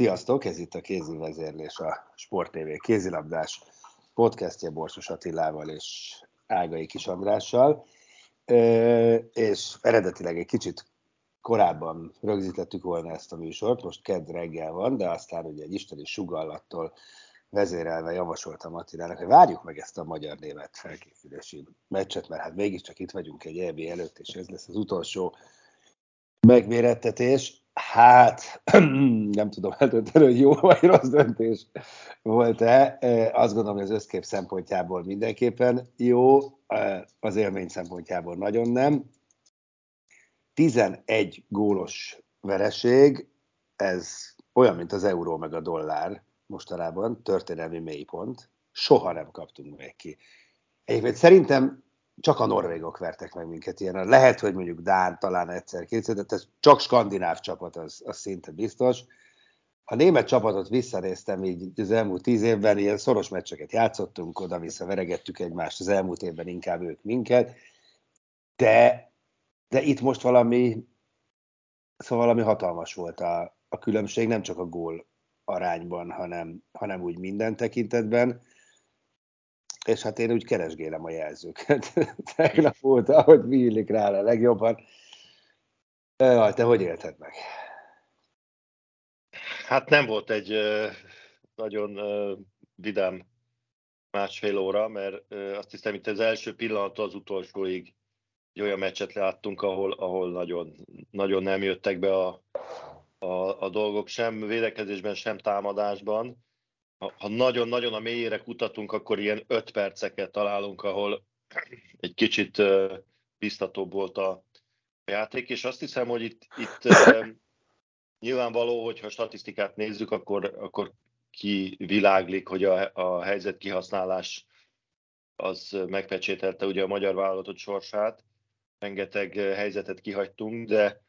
Sziasztok, ez itt a kézi vezérlés, a Sport TV kézilabdás podcastje Borsos Attilával és Ágai Kis Andrással és eredetileg egy kicsit korábban rögzítettük volna ezt a műsort, most kedd reggel van, de aztán ugye egy isteni sugallattól vezérelve javasoltam Attilának, hogy várjuk meg ezt a magyar-német felkészülési meccset, mert hát mégiscsak itt vagyunk egy EB előtt, és ez lesz az utolsó megmérettetés. Hát, nem tudom eldönteni, hogy jó vagy rossz döntés volt-e. Azt gondolom, hogy az összkép szempontjából mindenképpen jó, az élmény szempontjából nagyon nem. 11 gólos vereség, ez olyan, mint az euró meg a dollár mostanában, történelmi mélypont. Soha nem kaptunk meg ki. Egyébként szerintem csak a norvégok vertek meg minket ilyen. Lehet, hogy mondjuk Dán talán egyszer-kétszer, de ez csak skandináv csapat, az, az szinte biztos. A német csapatot visszanéztem így az elmúlt tíz évben, ilyen szoros meccseket játszottunk, oda-vissza veregettük egymást, az elmúlt évben inkább ők minket, de, de itt most valami, szóval valami hatalmas volt a, a különbség, nem csak a gól arányban, hanem, hanem úgy minden tekintetben és hát én úgy keresgélem a jelzőket. Tegnap óta, hogy mi illik rá a legjobban. Jaj, te hogy élted meg? Hát nem volt egy nagyon vidám másfél óra, mert azt hiszem, itt az első pillanat az utolsóig egy olyan meccset láttunk, ahol, ahol nagyon, nagyon nem jöttek be a, a, a dolgok sem védekezésben, sem támadásban ha nagyon-nagyon a mélyére kutatunk, akkor ilyen öt perceket találunk, ahol egy kicsit biztatóbb volt a játék, és azt hiszem, hogy itt, itt nyilvánvaló, hogyha a statisztikát nézzük, akkor, akkor kiviláglik, hogy a, a helyzet kihasználás az megpecsételte ugye a magyar vállalatot sorsát, rengeteg helyzetet kihagytunk, de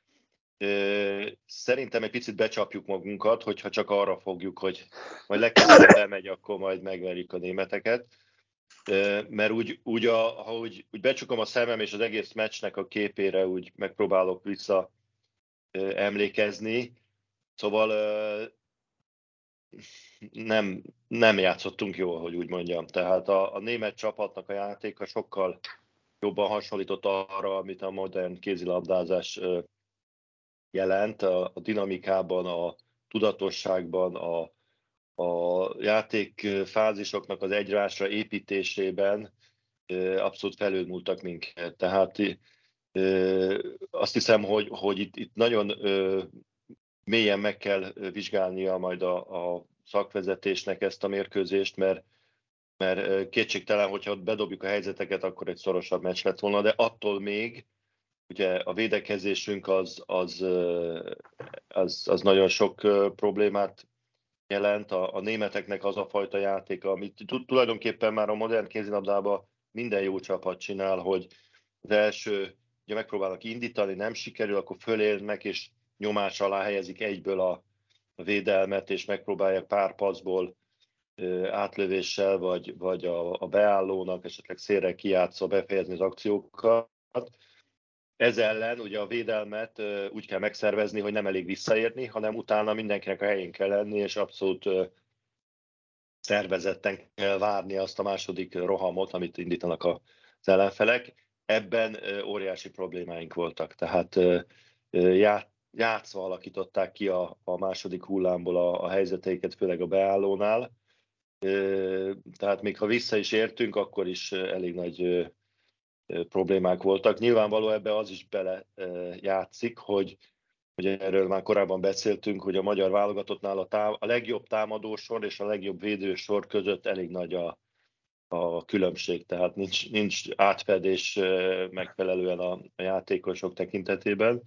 Szerintem egy picit becsapjuk magunkat, hogyha csak arra fogjuk, hogy majd legközelebb bemegy, akkor majd megverjük a németeket. Mert úgy, úgy a, ha úgy, úgy becsukom a szemem és az egész meccsnek a képére úgy megpróbálok vissza emlékezni. Szóval nem, nem játszottunk jól, hogy úgy mondjam. Tehát a, a német csapatnak a játéka sokkal jobban hasonlított arra, amit a modern kézilabdázás jelent a, a dinamikában, a tudatosságban, a, a játékfázisoknak az egyrásra építésében abszolút felülmúltak minket. Tehát azt hiszem, hogy, hogy itt, itt nagyon mélyen meg kell vizsgálnia majd a, a szakvezetésnek ezt a mérkőzést, mert, mert kétségtelen, hogyha bedobjuk a helyzeteket, akkor egy szorosabb meccs lett volna, de attól még ugye a védekezésünk az, az, az, az nagyon sok problémát jelent. A, a németeknek az a fajta játéka, amit tulajdonképpen már a modern kézilabdában minden jó csapat csinál, hogy az első, ugye megpróbálnak indítani, nem sikerül, akkor fölélnek, és nyomás alá helyezik egyből a védelmet, és megpróbálják pár paszból átlövéssel, vagy, vagy a, a beállónak esetleg szélre kiátszva befejezni az akciókat ez ellen ugye a védelmet úgy kell megszervezni, hogy nem elég visszaérni, hanem utána mindenkinek a helyén kell lenni, és abszolút szervezetten kell várni azt a második rohamot, amit indítanak az ellenfelek. Ebben óriási problémáink voltak, tehát játszva alakították ki a, második hullámból a, a helyzeteiket, főleg a beállónál, Tehát még ha vissza is értünk, akkor is elég nagy problémák voltak. Nyilvánvaló ebbe az is bele játszik, hogy, hogy erről már korábban beszéltünk, hogy a magyar válogatottnál a, tá- a legjobb támadósor és a legjobb védősor között elég nagy a, a különbség, tehát nincs, nincs átfedés megfelelően a, a játékosok tekintetében,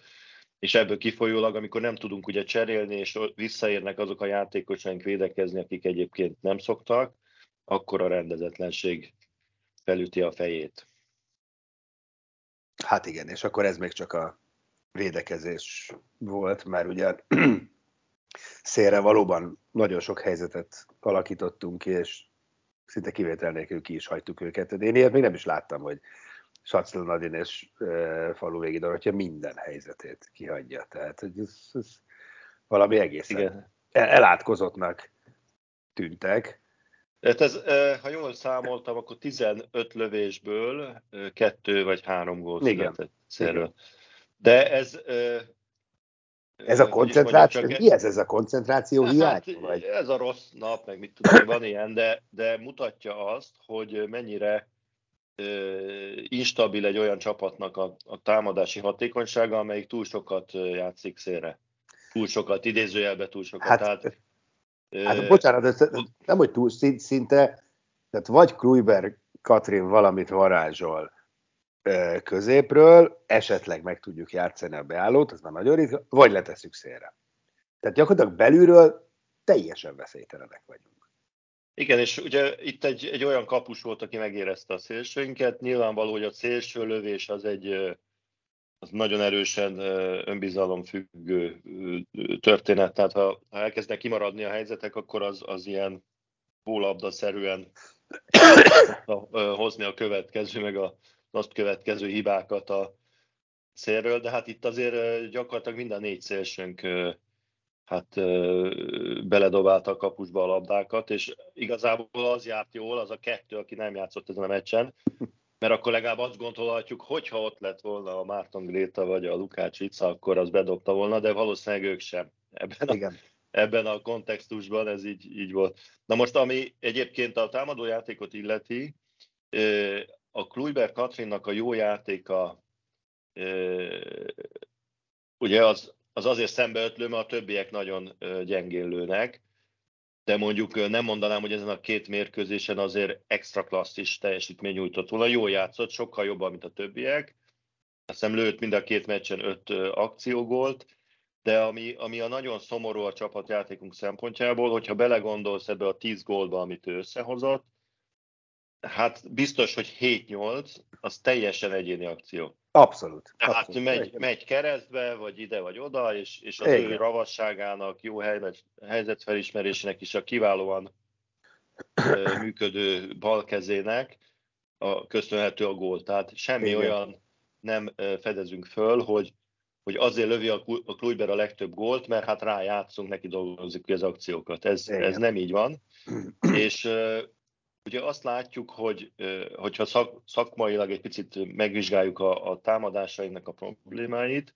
és ebből kifolyólag, amikor nem tudunk ugye cserélni, és visszaérnek azok a játékosaink védekezni, akik egyébként nem szoktak, akkor a rendezetlenség felüti a fejét. Hát igen, és akkor ez még csak a védekezés volt, mert ugye szélre valóban nagyon sok helyzetet alakítottunk ki, és szinte kivétel nélkül ki is hagytuk őket. De én ilyet még nem is láttam, hogy Sacl Nadin és e, falu végi hogyha minden helyzetét kihagyja. Tehát hogy ez, ez valami egészen Igen. elátkozottnak tűntek. Tehát ez, ha jól számoltam, akkor 15 lövésből kettő vagy három gól született szélről. De ez... Ez a koncentráció, mondjam, mi ez, ez a koncentráció hiány? Hát, vagy? Ez a rossz nap, meg mit tudom, van ilyen, de, de mutatja azt, hogy mennyire instabil egy olyan csapatnak a, a támadási hatékonysága, amelyik túl sokat játszik szélre. Túl sokat, idézőjelbe túl sokat. Hát, Tehát, hát bocsánat, ez nem, hogy túl szinte, tehát vagy Kluiber Katrin valamit varázsol középről, esetleg meg tudjuk játszani a beállót, ez már nagyon ritka, vagy letesszük szélre. Tehát gyakorlatilag belülről teljesen veszélytelenek vagyunk. Igen, és ugye itt egy, egy olyan kapus volt, aki megérezte a szélsőinket. Nyilvánvaló, hogy a szélső lövés az egy az nagyon erősen önbizalom függő történet. Tehát ha, ha elkezdnek kimaradni a helyzetek, akkor az, az ilyen bólabda-szerűen hozni a következő, meg a azt következő hibákat a szélről, de hát itt azért gyakorlatilag mind a négy szélsőnk hát beledobálta a kapusba a labdákat, és igazából az járt jól, az a kettő, aki nem játszott ezen a meccsen, mert akkor legalább azt gondolhatjuk, hogyha ott lett volna a Márton Gréta vagy a Lukács Ica, akkor az bedobta volna, de valószínűleg ők sem. Ebben a, Igen. ebben a kontextusban ez így, így volt. Na most, ami egyébként a támadójátékot illeti, a Kluiber Katrinnak a jó játéka ugye az, az azért szembeötlő, mert a többiek nagyon gyengén lőnek, de mondjuk nem mondanám, hogy ezen a két mérkőzésen azért extra klasszis teljesítmény nyújtott volna. Jól játszott, sokkal jobban, mint a többiek. Azt hiszem lőtt mind a két meccsen öt akciógolt, de ami, ami a nagyon szomorú a csapatjátékunk szempontjából, hogyha belegondolsz ebbe a 10 gólba, amit ő összehozott, hát biztos, hogy 7-8, az teljesen egyéni akció. Abszolút. Tehát abszolút. Megy, megy keresztbe, vagy ide, vagy oda, és, és az Igen. ő ravasságának, jó helyzetfelismerésének is a kiválóan működő balkezének a, köszönhető a gól. Tehát semmi Igen. olyan nem fedezünk föl, hogy, hogy azért lövi a, a Kluiber a legtöbb gólt, mert hát rájátszunk, neki dolgozik az akciókat. Ez, ez nem így van. és Ugye azt látjuk, hogy hogyha szak, szakmailag egy picit megvizsgáljuk a, a támadásainknak a problémáit,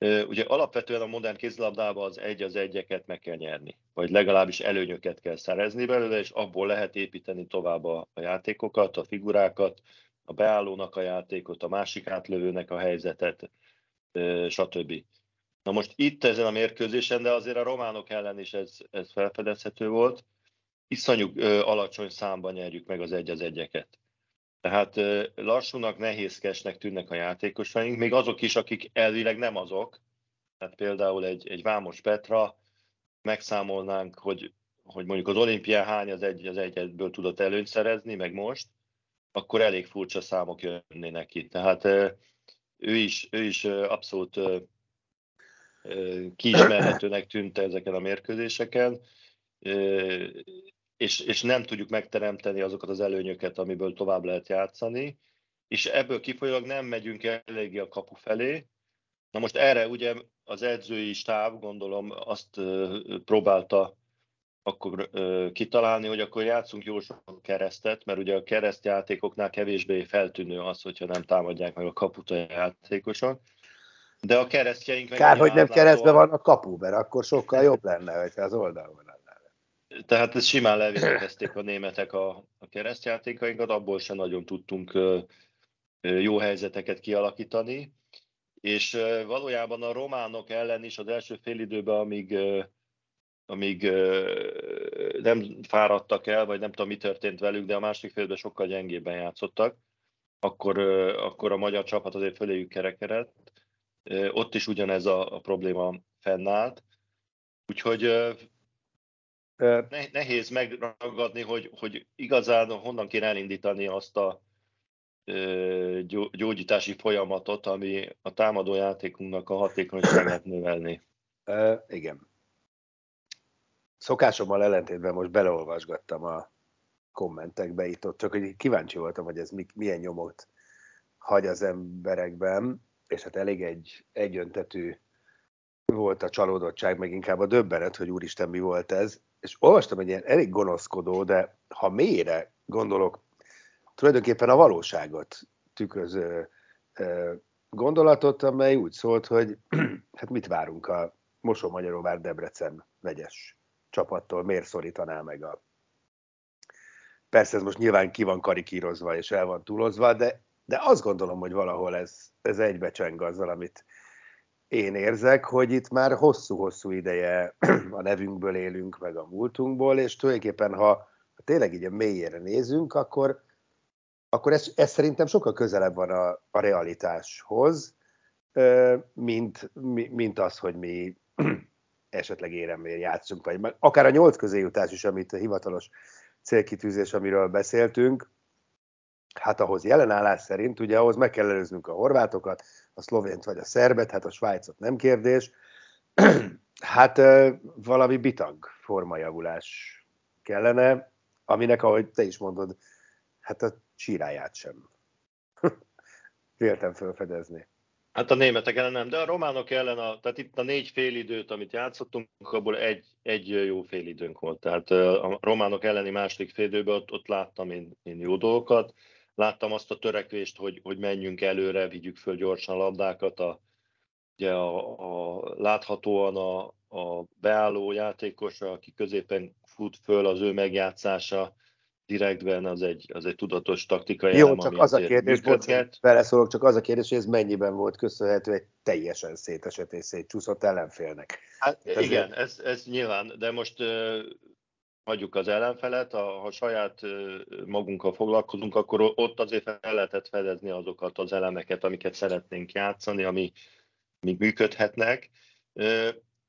ugye alapvetően a modern kézilabdában az egy az egyeket meg kell nyerni, vagy legalábbis előnyöket kell szerezni belőle, és abból lehet építeni tovább a, a játékokat, a figurákat, a beállónak a játékot, a másik átlövőnek a helyzetet, stb. Na most itt ezen a mérkőzésen, de azért a románok ellen is ez, ez felfedezhető volt, iszonyú ö, alacsony számban nyerjük meg az egy az egyeket. Tehát ö, lassúnak, nehézkesnek tűnnek a játékosaink, még azok is, akik elvileg nem azok. Tehát például egy, egy Vámos Petra, megszámolnánk, hogy, hogy mondjuk az olimpián hány az egy az egyetből tudott előnyt szerezni, meg most, akkor elég furcsa számok jönnének ki. Tehát ő is, ő is abszolút kiismerhetőnek tűnt ezeken a mérkőzéseken és, és nem tudjuk megteremteni azokat az előnyöket, amiből tovább lehet játszani, és ebből kifolyólag nem megyünk eléggé a kapu felé. Na most erre ugye az edzői stáb, gondolom, azt próbálta akkor kitalálni, hogy akkor játszunk jó sok keresztet, mert ugye a keresztjátékoknál kevésbé feltűnő az, hogyha nem támadják meg a kaput a játékosok. De a keresztjeink... Kár, hogy nem keresztben van a kapu, mert akkor sokkal jobb lenne, hogyha az oldalon tehát ez simán levédekezték a németek a, a keresztjátékainkat, abból sem nagyon tudtunk jó helyzeteket kialakítani, és valójában a románok ellen is az első fél időben, amíg, amíg nem fáradtak el, vagy nem tudom, mi történt velük, de a másik félben sokkal gyengébben játszottak, akkor, akkor a magyar csapat azért föléjük kerekedett. Ott is ugyanez a, a probléma fennállt. Úgyhogy nehéz megragadni, hogy, hogy igazán honnan kéne elindítani azt a gyógyítási folyamatot, ami a támadó játékunknak a hatékonyságát növelni. Uh, igen. Szokásommal ellentétben most beleolvasgattam a kommentekbe itt ott, csak hogy kíváncsi voltam, hogy ez milyen nyomot hagy az emberekben, és hát elég egy egyöntetű volt a csalódottság, meg inkább a döbbenet, hogy úristen, mi volt ez. És olvastam egy ilyen elég gonoszkodó, de ha mélyre gondolok, tulajdonképpen a valóságot tükröző gondolatot, amely úgy szólt, hogy hát mit várunk a Mosó-Magyaróvár Debrecen vegyes csapattól, miért szorítaná meg a Persze ez most nyilván ki van karikírozva és el van túlozva, de, de azt gondolom, hogy valahol ez, ez egybecseng azzal, amit én érzek, hogy itt már hosszú-hosszú ideje a nevünkből élünk, meg a múltunkból, és tulajdonképpen, ha tényleg így a mélyére nézünk, akkor, akkor ez, ez szerintem sokkal közelebb van a, a realitáshoz, mint, mint az, hogy mi esetleg éremért játszunk, vagy akár a nyolc közé jutás is, amit a hivatalos célkitűzés, amiről beszéltünk, hát ahhoz jelenállás szerint, ugye ahhoz meg kell előznünk a horvátokat, a szlovént vagy a szerbet, hát a Svájcot nem kérdés. hát valami bitang formajavulás kellene, aminek, ahogy te is mondod, hát a síráját sem véltem felfedezni. Hát a németek ellen nem, de a románok ellen, a, tehát itt a négy félidőt, amit játszottunk, abból egy, egy jó félidőnk volt. Tehát a románok elleni második félidőben ott, ott láttam én, én jó dolgokat. Láttam azt a törekvést, hogy, hogy menjünk előre, vigyük föl gyorsan labdákat. A, ugye a, a, láthatóan a, a beálló játékos, aki középen fut föl, az ő megjátszása, direktben, az egy, az egy tudatos taktikai Jó, elem, csak az a kérdés, bocsánat, beleszólok, csak az a kérdés, hogy ez mennyiben volt köszönhető egy teljesen szétesett és szétcsúszott ellenfélnek. Hát Tehát igen, ez, ez nyilván, de most hagyjuk az ellenfelet, a, ha saját magunkkal foglalkozunk, akkor ott azért fel lehetett fedezni azokat az elemeket, amiket szeretnénk játszani, ami még működhetnek.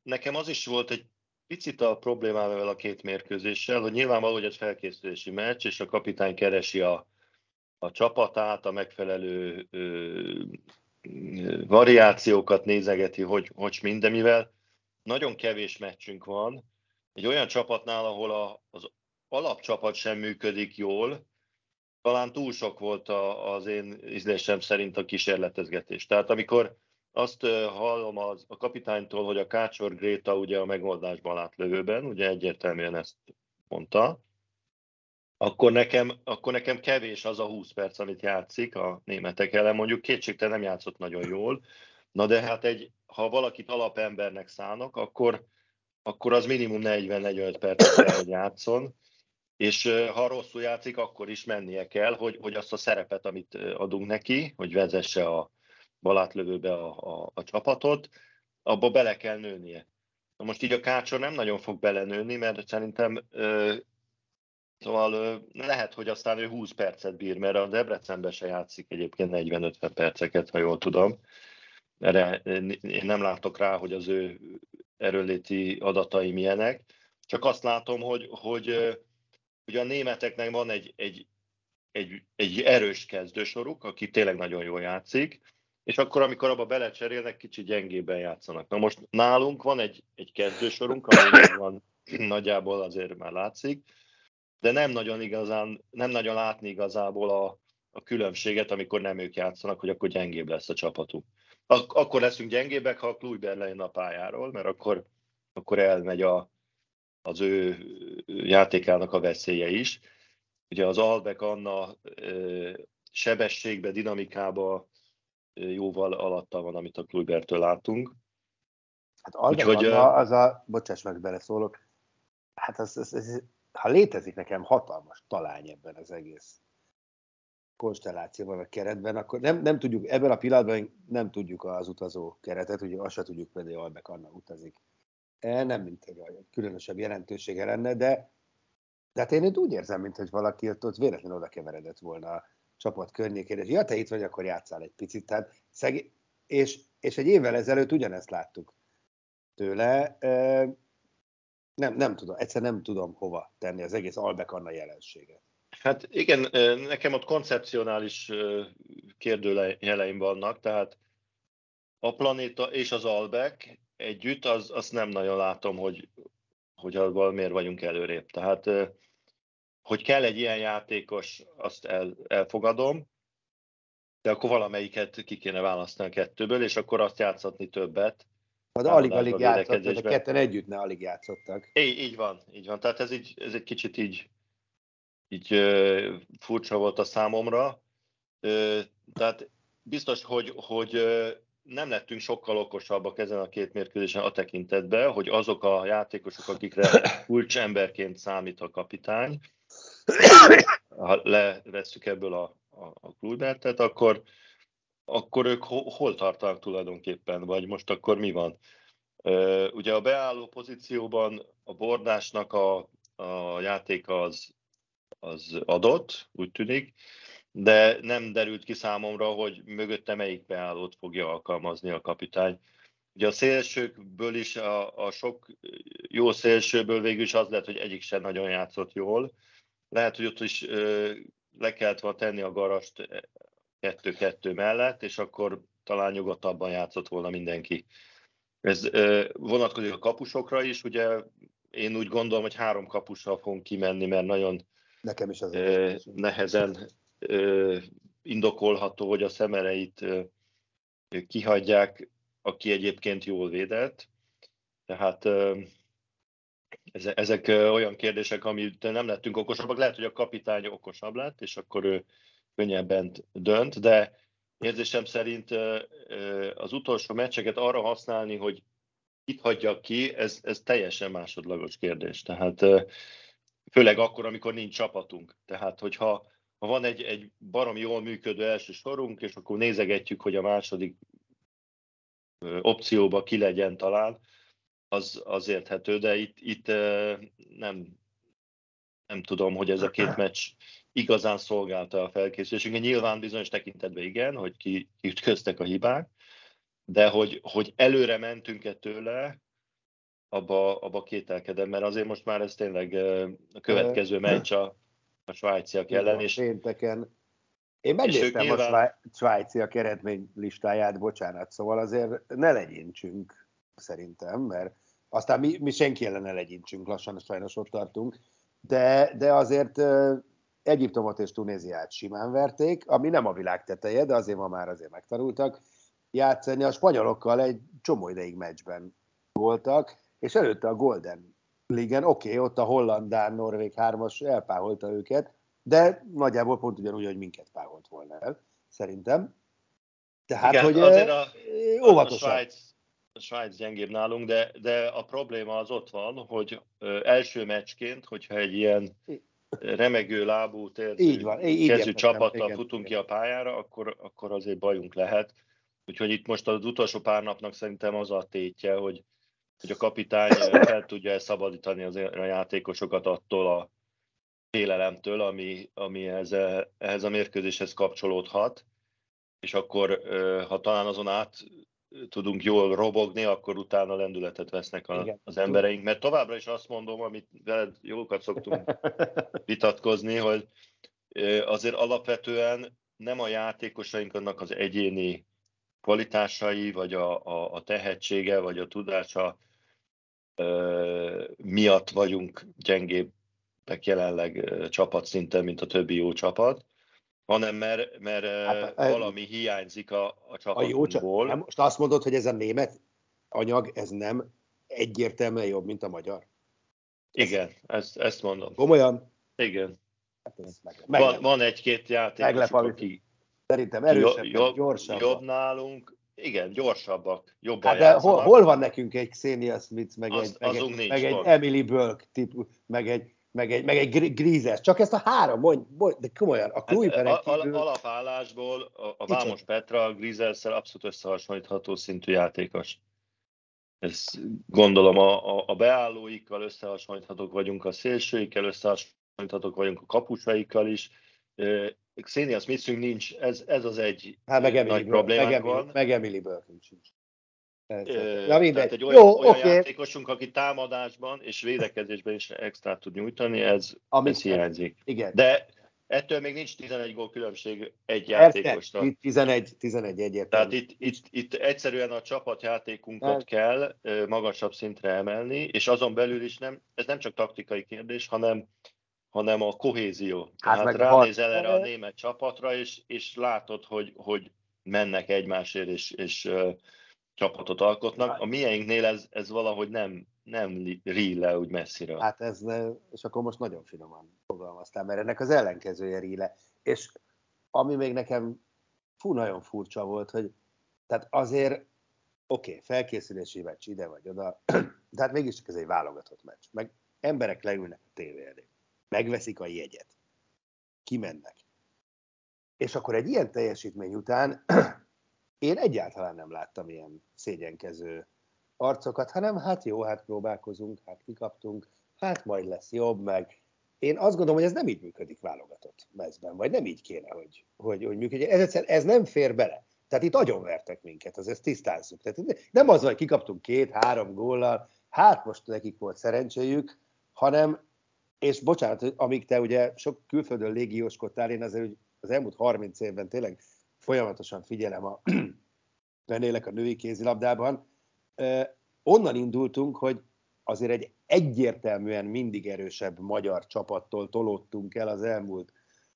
Nekem az is volt egy picit a problémával a két mérkőzéssel, hogy nyilvánvaló, hogy ez felkészülési meccs, és a kapitány keresi a, a csapatát, a megfelelő ö, variációkat nézegeti, hogy, hogy minden, mivel nagyon kevés meccsünk van, egy olyan csapatnál, ahol a, az alapcsapat sem működik jól, talán túl sok volt a, az én ízlésem szerint a kísérletezgetés. Tehát amikor azt hallom az, a kapitánytól, hogy a Kácsor Gréta ugye a megoldásban lát lövőben, ugye egyértelműen ezt mondta, akkor nekem, akkor nekem kevés az a 20 perc, amit játszik a németek ellen. Mondjuk kétségtelen nem játszott nagyon jól, na de hát egy, ha valakit alapembernek szánok, akkor, akkor az minimum 40-45 percet kell, hogy játszon, és ha rosszul játszik, akkor is mennie kell, hogy, hogy azt a szerepet, amit adunk neki, hogy vezesse a, balátlövőbe a, a, a csapatot, abba bele kell nőnie. Na most így a Kácsor nem nagyon fog belenőni, mert szerintem ö, szóval ö, lehet, hogy aztán ő 20 percet bír, mert a Debrecenben se játszik egyébként 40-50 perceket, ha jól tudom. Erre én nem látok rá, hogy az ő erőléti adatai milyenek. Csak azt látom, hogy, hogy, hogy a németeknek van egy, egy, egy, egy erős kezdősoruk, aki tényleg nagyon jól játszik, és akkor, amikor abba belecserélnek, kicsit gyengébben játszanak. Na most nálunk van egy, egy kezdősorunk, ami van nagyjából azért már látszik, de nem nagyon igazán, nem nagyon látni igazából a, a különbséget, amikor nem ők játszanak, hogy akkor gyengébb lesz a csapatunk. Ak- akkor leszünk gyengébbek, ha a Kluiber lejön a pályáról, mert akkor, akkor elmegy a, az ő játékának a veszélye is. Ugye az Albek Anna sebességbe, dinamikába jóval alatta van, amit a Kluibertől látunk. Hát Úgyhogy, a, az a, bocsáss meg, beleszólok, hát az, az, az, ha létezik nekem hatalmas talány ebben az egész konstellációban, a keretben, akkor nem, nem tudjuk, ebben a pillanatban nem tudjuk az utazó keretet, ugye azt se tudjuk például, hogy Anna utazik. Nem, mint egy különösebb jelentősége lenne, de, de hát én úgy érzem, mint hogy valaki ott, ott véletlenül oda keveredett volna a csapat környékére, és ja, te itt vagy, akkor játszál egy picit. Tehát szeg... és, és egy évvel ezelőtt ugyanezt láttuk tőle. Nem, nem tudom, egyszer nem tudom hova tenni az egész Albek Anna jelenséget. Hát igen, nekem ott koncepcionális kérdőjeleim vannak, tehát a planéta és az Albek együtt, az, azt nem nagyon látom, hogy, hogy abban miért vagyunk előrébb. Tehát, hogy kell egy ilyen játékos, azt el, elfogadom, de akkor valamelyiket ki kéne választani a kettőből, és akkor azt játszatni többet. Hát alig-alig játszottak, a ketten együtt ne alig játszottak. Így, így van, így van. Tehát ez, így, ez egy kicsit így így furcsa volt a számomra. Tehát biztos, hogy, hogy nem lettünk sokkal okosabbak ezen a két mérkőzésen a tekintetben, hogy azok a játékosok, akikre emberként számít a kapitány, ha levesszük ebből a, a, a Kluibertet, akkor, akkor ők hol tartanak tulajdonképpen, vagy most akkor mi van? Ugye a beálló pozícióban a bordásnak a, a játéka az az adott, úgy tűnik, de nem derült ki számomra, hogy mögötte melyik beállót fogja alkalmazni a kapitány. Ugye a szélsőkből is, a, a sok jó szélsőből végül is az lett, hogy egyik sem nagyon játszott jól. Lehet, hogy ott is ö, le kellett volna tenni a garast kettő-kettő mellett, és akkor talán nyugodtabban játszott volna mindenki. Ez ö, vonatkozik a kapusokra is, ugye én úgy gondolom, hogy három kapussal fogunk kimenni, mert nagyon Nekem is az. Nehezen indokolható, hogy a szemereit kihagyják, aki egyébként jól védett. Tehát ezek olyan kérdések, amit nem lettünk okosabbak. Lehet, hogy a kapitány okosabb lett, és akkor ő könnyebben dönt, de érzésem szerint az utolsó meccseket arra használni, hogy itt hagyjak ki, ez, ez teljesen másodlagos kérdés. Tehát Főleg akkor, amikor nincs csapatunk. Tehát, hogyha ha van egy, egy barom jól működő első sorunk, és akkor nézegetjük, hogy a második opcióba ki legyen talán, az, az érthető, de itt, itt nem, nem tudom, hogy ez a két meccs igazán szolgálta a felkészülésünket. Nyilván bizonyos tekintetben igen, hogy ki, ki köztek a hibák, de hogy, hogy előre mentünk-e tőle, abba, abba kételkedem, mert azért most már ez tényleg a következő meccs a, a svájciak ellen. És, pénteken. Én megnéztem nyilván... a svájciak eredmény listáját, bocsánat, szóval azért ne legyintsünk szerintem, mert aztán mi, mi senki ellen ne legyintsünk, lassan sajnos ott tartunk, de, de azért Egyiptomot és Tunéziát simán verték, ami nem a világ teteje, de azért ma már azért megtanultak játszani. A spanyolokkal egy csomó ideig meccsben voltak, és előtte a Golden Ligen, oké, okay, ott a hollandán, norvég hármas elpáholta őket, de nagyjából pont ugyanúgy, hogy minket páholt volna el, szerintem. Tehát, Igen, hogy azért a, óvatosan. A Svájc, a Svájc gyengébb nálunk, de, de a probléma az ott van, hogy ö, első meccsként, hogyha egy ilyen remegő lábú térdű így van, így kezű csapattal igen, futunk igen. ki a pályára, akkor, akkor azért bajunk lehet. Úgyhogy itt most az utolsó pár napnak szerintem az a tétje, hogy hogy a kapitány fel tudja szabadítani az, a játékosokat attól a félelemtől, ami, ami ehhez, ehhez a mérkőzéshez kapcsolódhat, és akkor ha talán azon át tudunk jól robogni, akkor utána lendületet vesznek a, az embereink. Mert továbbra is azt mondom, amit veled jókat szoktunk vitatkozni, hogy azért alapvetően nem a játékosainknak az egyéni kvalitásai, vagy a, a, a tehetsége, vagy a tudása miatt vagyunk gyengébbek jelenleg csapatszinten, mint a többi jó csapat, hanem mert, mert hát, valami hiányzik a, a csapatunkból. A jó, most azt mondod, hogy ez a német anyag, ez nem egyértelműen jobb, mint a magyar? Igen, ezt, ezt mondom. Komolyan? Igen. Hát meg, van, van egy-két játék, aki szerintem erősebb, jobb, gyorsabb. Jobb nálunk, igen, gyorsabbak, jobban hát de hol, hol, van nekünk egy Xenia Smith, meg az, egy, meg egy, meg egy Emily Burke típus, meg egy, meg egy, meg egy Grízes. Csak ezt a három, mondj, mondj de komolyan, a Kluiveren hát, kívül... Alapállásból a, a Vámos Petra a Grízelszel abszolút összehasonlítható szintű játékos. Ez gondolom a, a, a beállóikkal összehasonlíthatók vagyunk, a szélsőikkel összehasonlíthatók vagyunk, a kapusaikkal is. Xenia Smithünk nincs, ez, ez az egy hát meg nagy problémánk meg van. Meg Emily Burke nincs. Na mindegy. Tehát egy olyan, Jó, olyan okay. játékosunk, aki támadásban és védekezésben is extra tud nyújtani, ez, Amit, ez hiányzik. Igen. De ettől még nincs 11 gól különbség egy játékosra. 11, 11 egyértelmű. Tehát itt, itt, itt egyszerűen a csapatjátékunkat hát. kell magasabb szintre emelni, és azon belül is nem, ez nem csak taktikai kérdés, hanem hanem a kohézió. Hát Tehát ránézel erre a német csapatra, és, és látod, hogy, hogy mennek egymásért, és, és uh, csapatot alkotnak. A mieinknél ez, ez valahogy nem, nem ríl le úgy messzire. Hát ez, és akkor most nagyon finoman fogalmaztál, mert ennek az ellenkezője ríle. És ami még nekem fú, nagyon furcsa volt, hogy tehát azért oké, okay, felkészülési meccs ide vagy oda, de hát mégis ez egy válogatott meccs. Meg emberek leülnek a tévé elé megveszik a jegyet, kimennek. És akkor egy ilyen teljesítmény után én egyáltalán nem láttam ilyen szégyenkező arcokat, hanem hát jó, hát próbálkozunk, hát kikaptunk, hát majd lesz jobb, meg én azt gondolom, hogy ez nem így működik válogatott mezben, vagy nem így kéne, hogy, hogy, hogy működjön. Ez, egyszer, ez nem fér bele. Tehát itt agyonvertek minket, az ezt tisztázzuk. Tehát nem az, hogy kikaptunk két-három góllal, hát most nekik volt szerencséjük, hanem és bocsánat, amíg te ugye sok külföldön légióskodtál, én azért az elmúlt 30 évben tényleg folyamatosan figyelem a benélek a női kézilabdában. Onnan indultunk, hogy azért egy egyértelműen mindig erősebb magyar csapattól tolódtunk el az elmúlt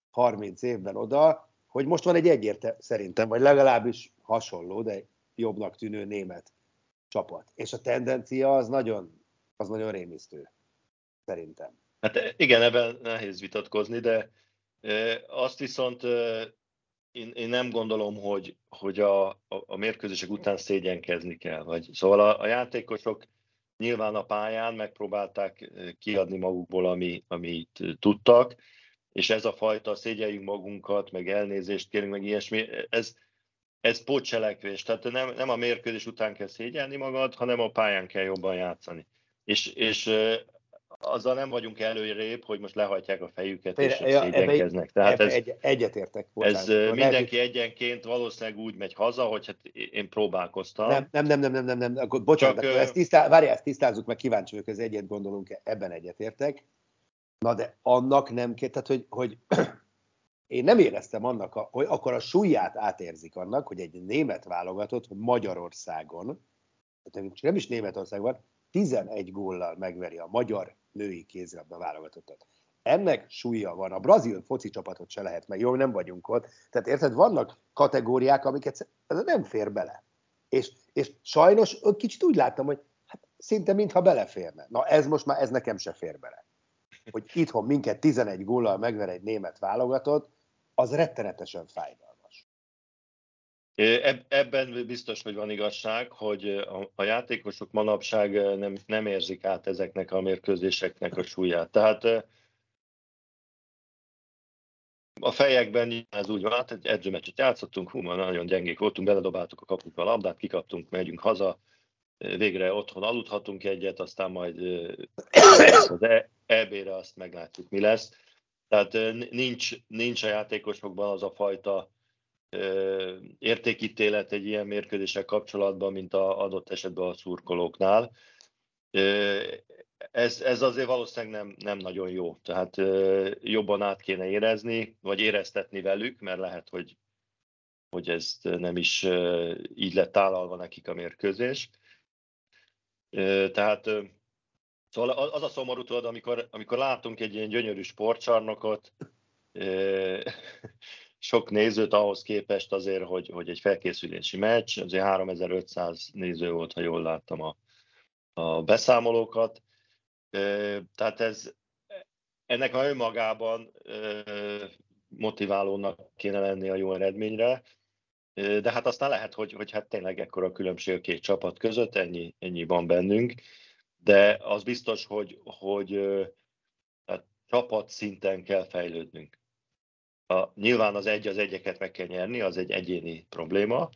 30 évben oda, hogy most van egy egyértelmű, szerintem, vagy legalábbis hasonló, de jobbnak tűnő német csapat. És a tendencia az nagyon, az nagyon rémisztő, szerintem. Hát igen, ebben nehéz vitatkozni, de azt viszont én, én nem gondolom, hogy, hogy a, a, a mérkőzések után szégyenkezni kell. Vagy, szóval a, a játékosok nyilván a pályán megpróbálták kiadni magukból, ami, amit tudtak, és ez a fajta szégyeljünk magunkat, meg elnézést kérünk, meg ilyesmi, ez, ez pótcselekvés. Tehát nem, nem a mérkőzés után kell szégyelni magad, hanem a pályán kell jobban játszani. És, és azzal nem vagyunk előrébb, hogy most lehajtják a fejüket és ja, szégyenkeznek. Tehát ez, egy, egyetértek. Ez bocsánat. mindenki lehet, egyenként valószínűleg úgy megy haza, hogy hát én próbálkoztam. Nem, nem, nem, nem, nem, nem, nem. Akkor, bocsánat, Csak, ezt, tisztá, várj, ezt tisztázzuk, meg kíváncsi vagyok, ez egyet gondolunk, ebben egyetértek. Na de annak nem kell, tehát hogy, hogy én nem éreztem annak, hogy akkor a súlyát átérzik annak, hogy egy német válogatott Magyarországon, tehát nem is Németországban, 11 góllal megveri a magyar női kézilabda válogatottat. Ennek súlya van. A brazil foci csapatot se lehet meg. Jó, nem vagyunk ott. Tehát érted, vannak kategóriák, amiket ez nem fér bele. És, és sajnos kicsit úgy láttam, hogy hát szinte mintha beleférne. Na ez most már, ez nekem se fér bele. Hogy itthon minket 11 góllal megver egy német válogatott, az rettenetesen fájdal. Ebben biztos, hogy van igazság, hogy a, játékosok manapság nem, nem érzik át ezeknek a mérkőzéseknek a súlyát. Tehát a fejekben ez úgy van, hát egy edzőmeccset játszottunk, hú, nagyon gyengék voltunk, beledobáltuk a kapukba a labdát, kikaptunk, megyünk haza, végre otthon aludhatunk egyet, aztán majd az EB-re azt meglátjuk, mi lesz. Tehát nincs, nincs a játékosokban az a fajta értékítélet egy ilyen mérkőzéssel kapcsolatban, mint a adott esetben a szurkolóknál. Ez, ez azért valószínűleg nem, nem nagyon jó. Tehát jobban át kéne érezni, vagy éreztetni velük, mert lehet, hogy, hogy ezt nem is így lett tálalva nekik a mérkőzés. Tehát szóval az a szomorú tudod, amikor, amikor látunk egy ilyen gyönyörű sportcsarnokot, sok nézőt ahhoz képest azért, hogy, hogy egy felkészülési meccs, azért 3500 néző volt, ha jól láttam a, a beszámolókat. Tehát ez, ennek már önmagában motiválónak kéne lenni a jó eredményre. de hát aztán lehet, hogy, hogy hát tényleg ekkora különbség a két csapat között, ennyi, ennyi van bennünk, de az biztos, hogy, hogy hát csapat szinten kell fejlődnünk. A, nyilván az egy az egyeket meg kell nyerni, az egy egyéni probléma,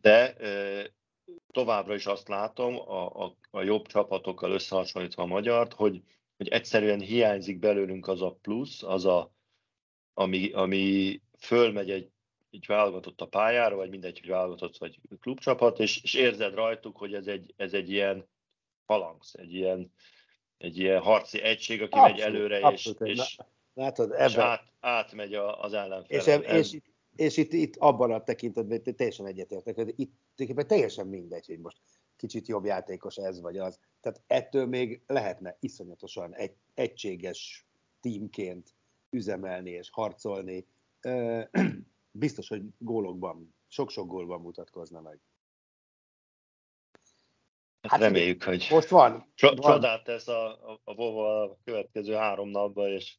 de továbbra is azt látom a, a, a jobb csapatokkal összehasonlítva a magyart, hogy, hogy egyszerűen hiányzik belőlünk az a plusz, az a, ami, ami fölmegy egy, egy válogatott a pályára, vagy mindegy, hogy válogatott vagy klubcsapat, és, és érzed rajtuk, hogy ez egy, ez egy ilyen falangsz, egy ilyen, egy ilyen harci egység, aki abszolút, megy előre, abszolút, és, és, Látod, ebben... és át, átmegy az ellenfel. És, eb, és, és itt, itt abban a tekintetben teljesen egyetértek, hogy itt teljesen mindegy, hogy most kicsit jobb játékos ez vagy az. Tehát ettől még lehetne iszonyatosan egy, egységes tímként üzemelni és harcolni. Biztos, hogy gólokban, sok-sok gólban mutatkozna meg. Hát, hát reméljük, hogy most van. Csodát tesz a, a, a Vova a következő három napban, és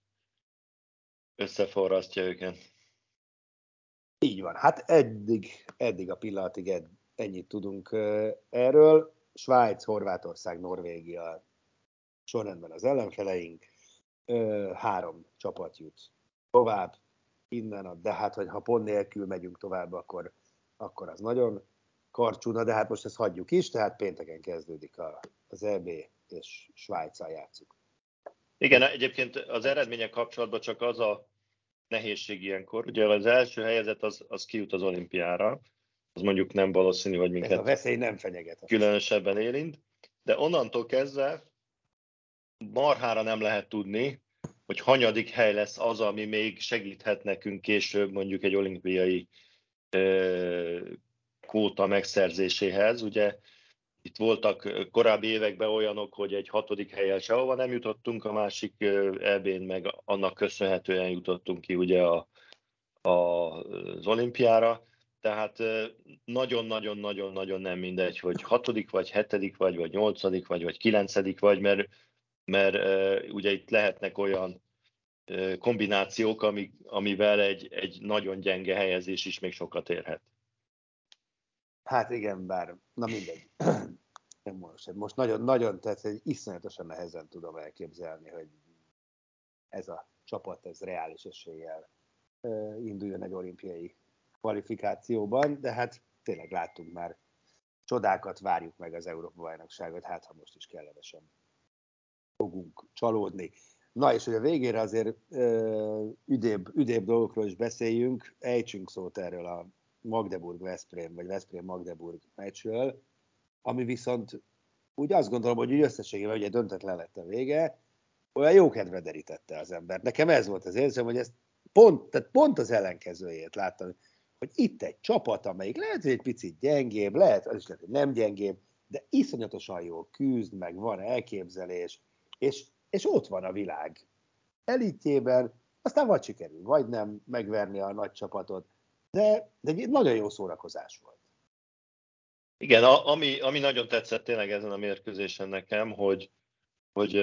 összeforrasztja őket. Így van. Hát eddig, eddig a pillanatig ed, ennyit tudunk erről. Svájc, Horvátország, Norvégia sorrendben az ellenfeleink. Három csapat jut tovább innen, de hát, hogy ha pont nélkül megyünk tovább, akkor, akkor az nagyon karcsúna, de hát most ezt hagyjuk is, tehát pénteken kezdődik a, az EB, és Svájccal játszunk. Igen, egyébként az eredmények kapcsolatban csak az a nehézség ilyenkor. Ugye az első helyzet az, az kijut az olimpiára, az mondjuk nem valószínű, hogy minket Ez a veszély nem fenyeget. Különösebben érint, de onnantól kezdve marhára nem lehet tudni, hogy hanyadik hely lesz az, ami még segíthet nekünk később mondjuk egy olimpiai kvóta megszerzéséhez. Ugye itt voltak korábbi években olyanok, hogy egy hatodik helyen sehova nem jutottunk, a másik ebén meg annak köszönhetően jutottunk ki ugye a, a, az olimpiára. Tehát nagyon-nagyon-nagyon-nagyon nem mindegy, hogy hatodik vagy, hetedik vagy, vagy nyolcadik vagy, vagy kilencedik vagy, mert, mert ugye itt lehetnek olyan kombinációk, amivel egy, egy nagyon gyenge helyezés is még sokat érhet. Hát igen, bár, na mindegy. Nem most, most nagyon, nagyon, tehát egy iszonyatosan nehezen tudom elképzelni, hogy ez a csapat, ez reális eséllyel induljon egy olimpiai kvalifikációban, de hát tényleg láttunk már csodákat, várjuk meg az Európa-bajnokságot, hát ha most is kellemesen fogunk csalódni. Na és hogy a végére azért ö, üdébb, üdébb dolgokról is beszéljünk, ejtsünk szót erről a Magdeburg-Veszprém, vagy Veszprém-Magdeburg meccsről, ami viszont úgy azt gondolom, hogy úgy összességében ugye döntetlen lett a vége, olyan jó kedve derítette az ember. Nekem ez volt az érzem, hogy ezt pont, tehát pont az ellenkezőjét láttam, hogy itt egy csapat, amelyik lehet, hogy egy picit gyengébb, lehet, az is lehet, hogy nem gyengébb, de iszonyatosan jó küzd, meg van elképzelés, és, és ott van a világ elitjében, aztán vagy sikerül, vagy nem megverni a nagy csapatot, de, de egy nagyon jó szórakozás volt. Igen, a, ami, ami nagyon tetszett tényleg ezen a mérkőzésen nekem, hogy, hogy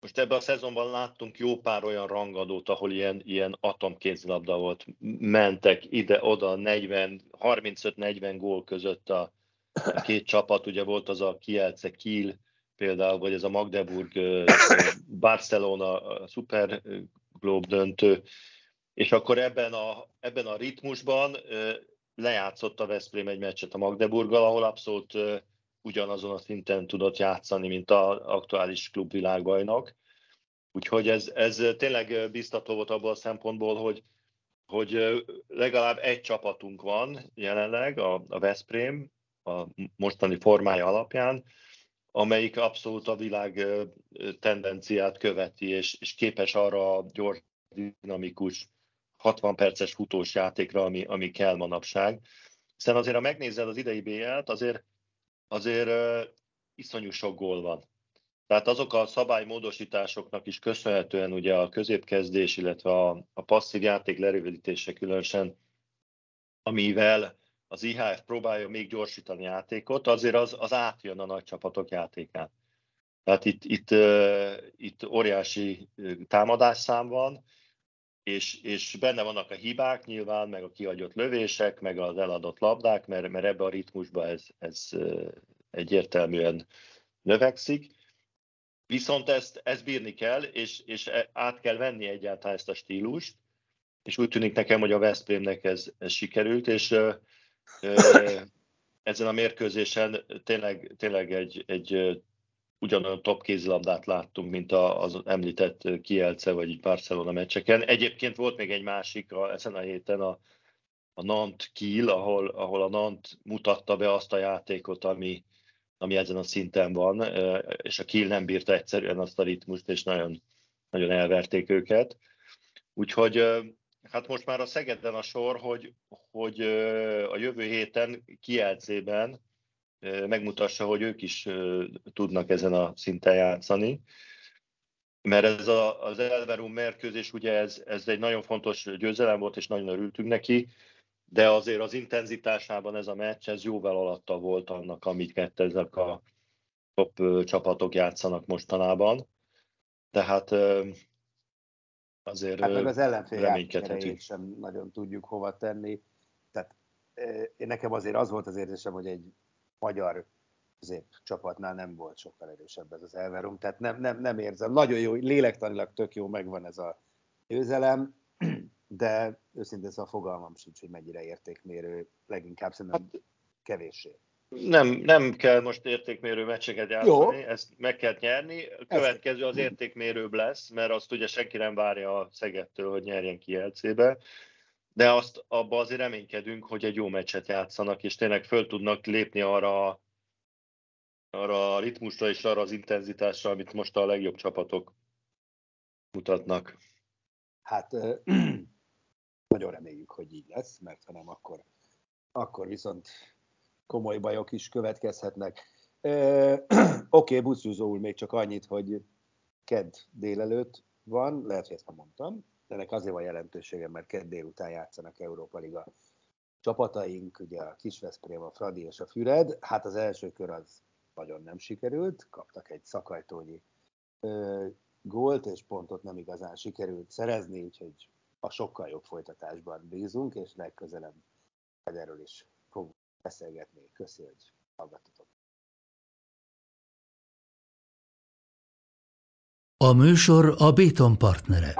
most ebben a szezonban láttunk jó pár olyan rangadót, ahol ilyen, ilyen atomkézilabda volt. Mentek ide-oda 40, 35-40 gól között a, a két csapat. Ugye volt az a Kielce Kiel például, vagy ez a Magdeburg Barcelona Super Globe döntő. És akkor ebben a, ebben a ritmusban lejátszott a Veszprém egy meccset a Magdeburggal, ahol abszolút ugyanazon a szinten tudott játszani, mint az aktuális klubvilágbajnok. Úgyhogy ez, ez tényleg biztató volt abból a szempontból, hogy, hogy legalább egy csapatunk van jelenleg, a, a Veszprém, a mostani formája alapján, amelyik abszolút a világ tendenciát követi, és, és képes arra a gyors, dinamikus 60 perces futós játékra, ami, ami kell manapság. Hiszen azért, ha megnézed az idei BL-t, azért, azért uh, iszonyú sok gól van. Tehát azok a szabálymódosításoknak is köszönhetően ugye a középkezdés, illetve a, a passzív játék lerövidítése különösen, amivel az IHF próbálja még gyorsítani játékot, azért az, az átjön a nagy csapatok játékán. Tehát itt, itt, uh, itt óriási támadásszám van, és, és benne vannak a hibák nyilván, meg a kiadott lövések, meg az eladott labdák, mert, mert ebbe a ritmusba ez, ez egyértelműen növekszik. Viszont ezt, ezt bírni kell, és, és e, át kell venni egyáltalán ezt a stílust, és úgy tűnik nekem, hogy a Veszprémnek ez, ez sikerült, és ö, ö, ezen a mérkőzésen tényleg, tényleg egy, egy ugyanolyan top kézilabdát láttunk, mint az említett Kielce vagy Barcelona meccseken. Egyébként volt még egy másik a, ezen a héten a, a Nant Kiel, ahol, ahol a Nant mutatta be azt a játékot, ami, ami ezen a szinten van, és a Kiel nem bírta egyszerűen azt a ritmust, és nagyon, nagyon elverték őket. Úgyhogy hát most már a Szegeden a sor, hogy, hogy a jövő héten Kielcében megmutassa, hogy ők is tudnak ezen a szinten játszani. Mert ez a, az Elverum mérkőzés, ugye ez, ez egy nagyon fontos győzelem volt, és nagyon örültünk neki, de azért az intenzitásában ez a meccs, ez jóval alatta volt annak, amit ezek a top csapatok játszanak mostanában. Tehát azért hát meg az ellenfél sem nagyon tudjuk hova tenni. Tehát én nekem azért az volt az érzésem, hogy egy magyar csapatnál nem volt sokkal erősebb ez az Elverum, tehát nem, nem, nem érzem. Nagyon jó, lélektanilag tök jó, megvan ez a győzelem, de őszintén szóval fogalmam sincs, hogy mennyire értékmérő, leginkább szerintem hát, kevéssé. Nem, nem kell most értékmérő meccseket játszani, Jó. ezt meg kell nyerni. A következő az értékmérőbb lesz, mert azt ugye senki nem várja a Szegettől, hogy nyerjen ki LC-be de azt abba azért reménykedünk, hogy egy jó meccset játszanak, és tényleg föl tudnak lépni arra, arra a ritmusra és arra az intenzitásra, amit most a legjobb csapatok mutatnak. Hát nagyon reméljük, hogy így lesz, mert ha nem, akkor, akkor viszont komoly bajok is következhetnek. Oké, okay, buszúzó úr, még csak annyit, hogy kedd délelőtt van, lehet, hogy ezt már mondtam, ennek azért van jelentősége, mert kedd délután játszanak Európa Liga csapataink, ugye a Kisveszprém, a Fradi és a Füred. Hát az első kör az nagyon nem sikerült, kaptak egy szakajtónyi ö, gólt, és pontot nem igazán sikerült szerezni, úgyhogy a sokkal jobb folytatásban bízunk, és legközelebb erről is fogunk beszélgetni. Köszönöm, hogy hallgattatok. A műsor a Béton partnere.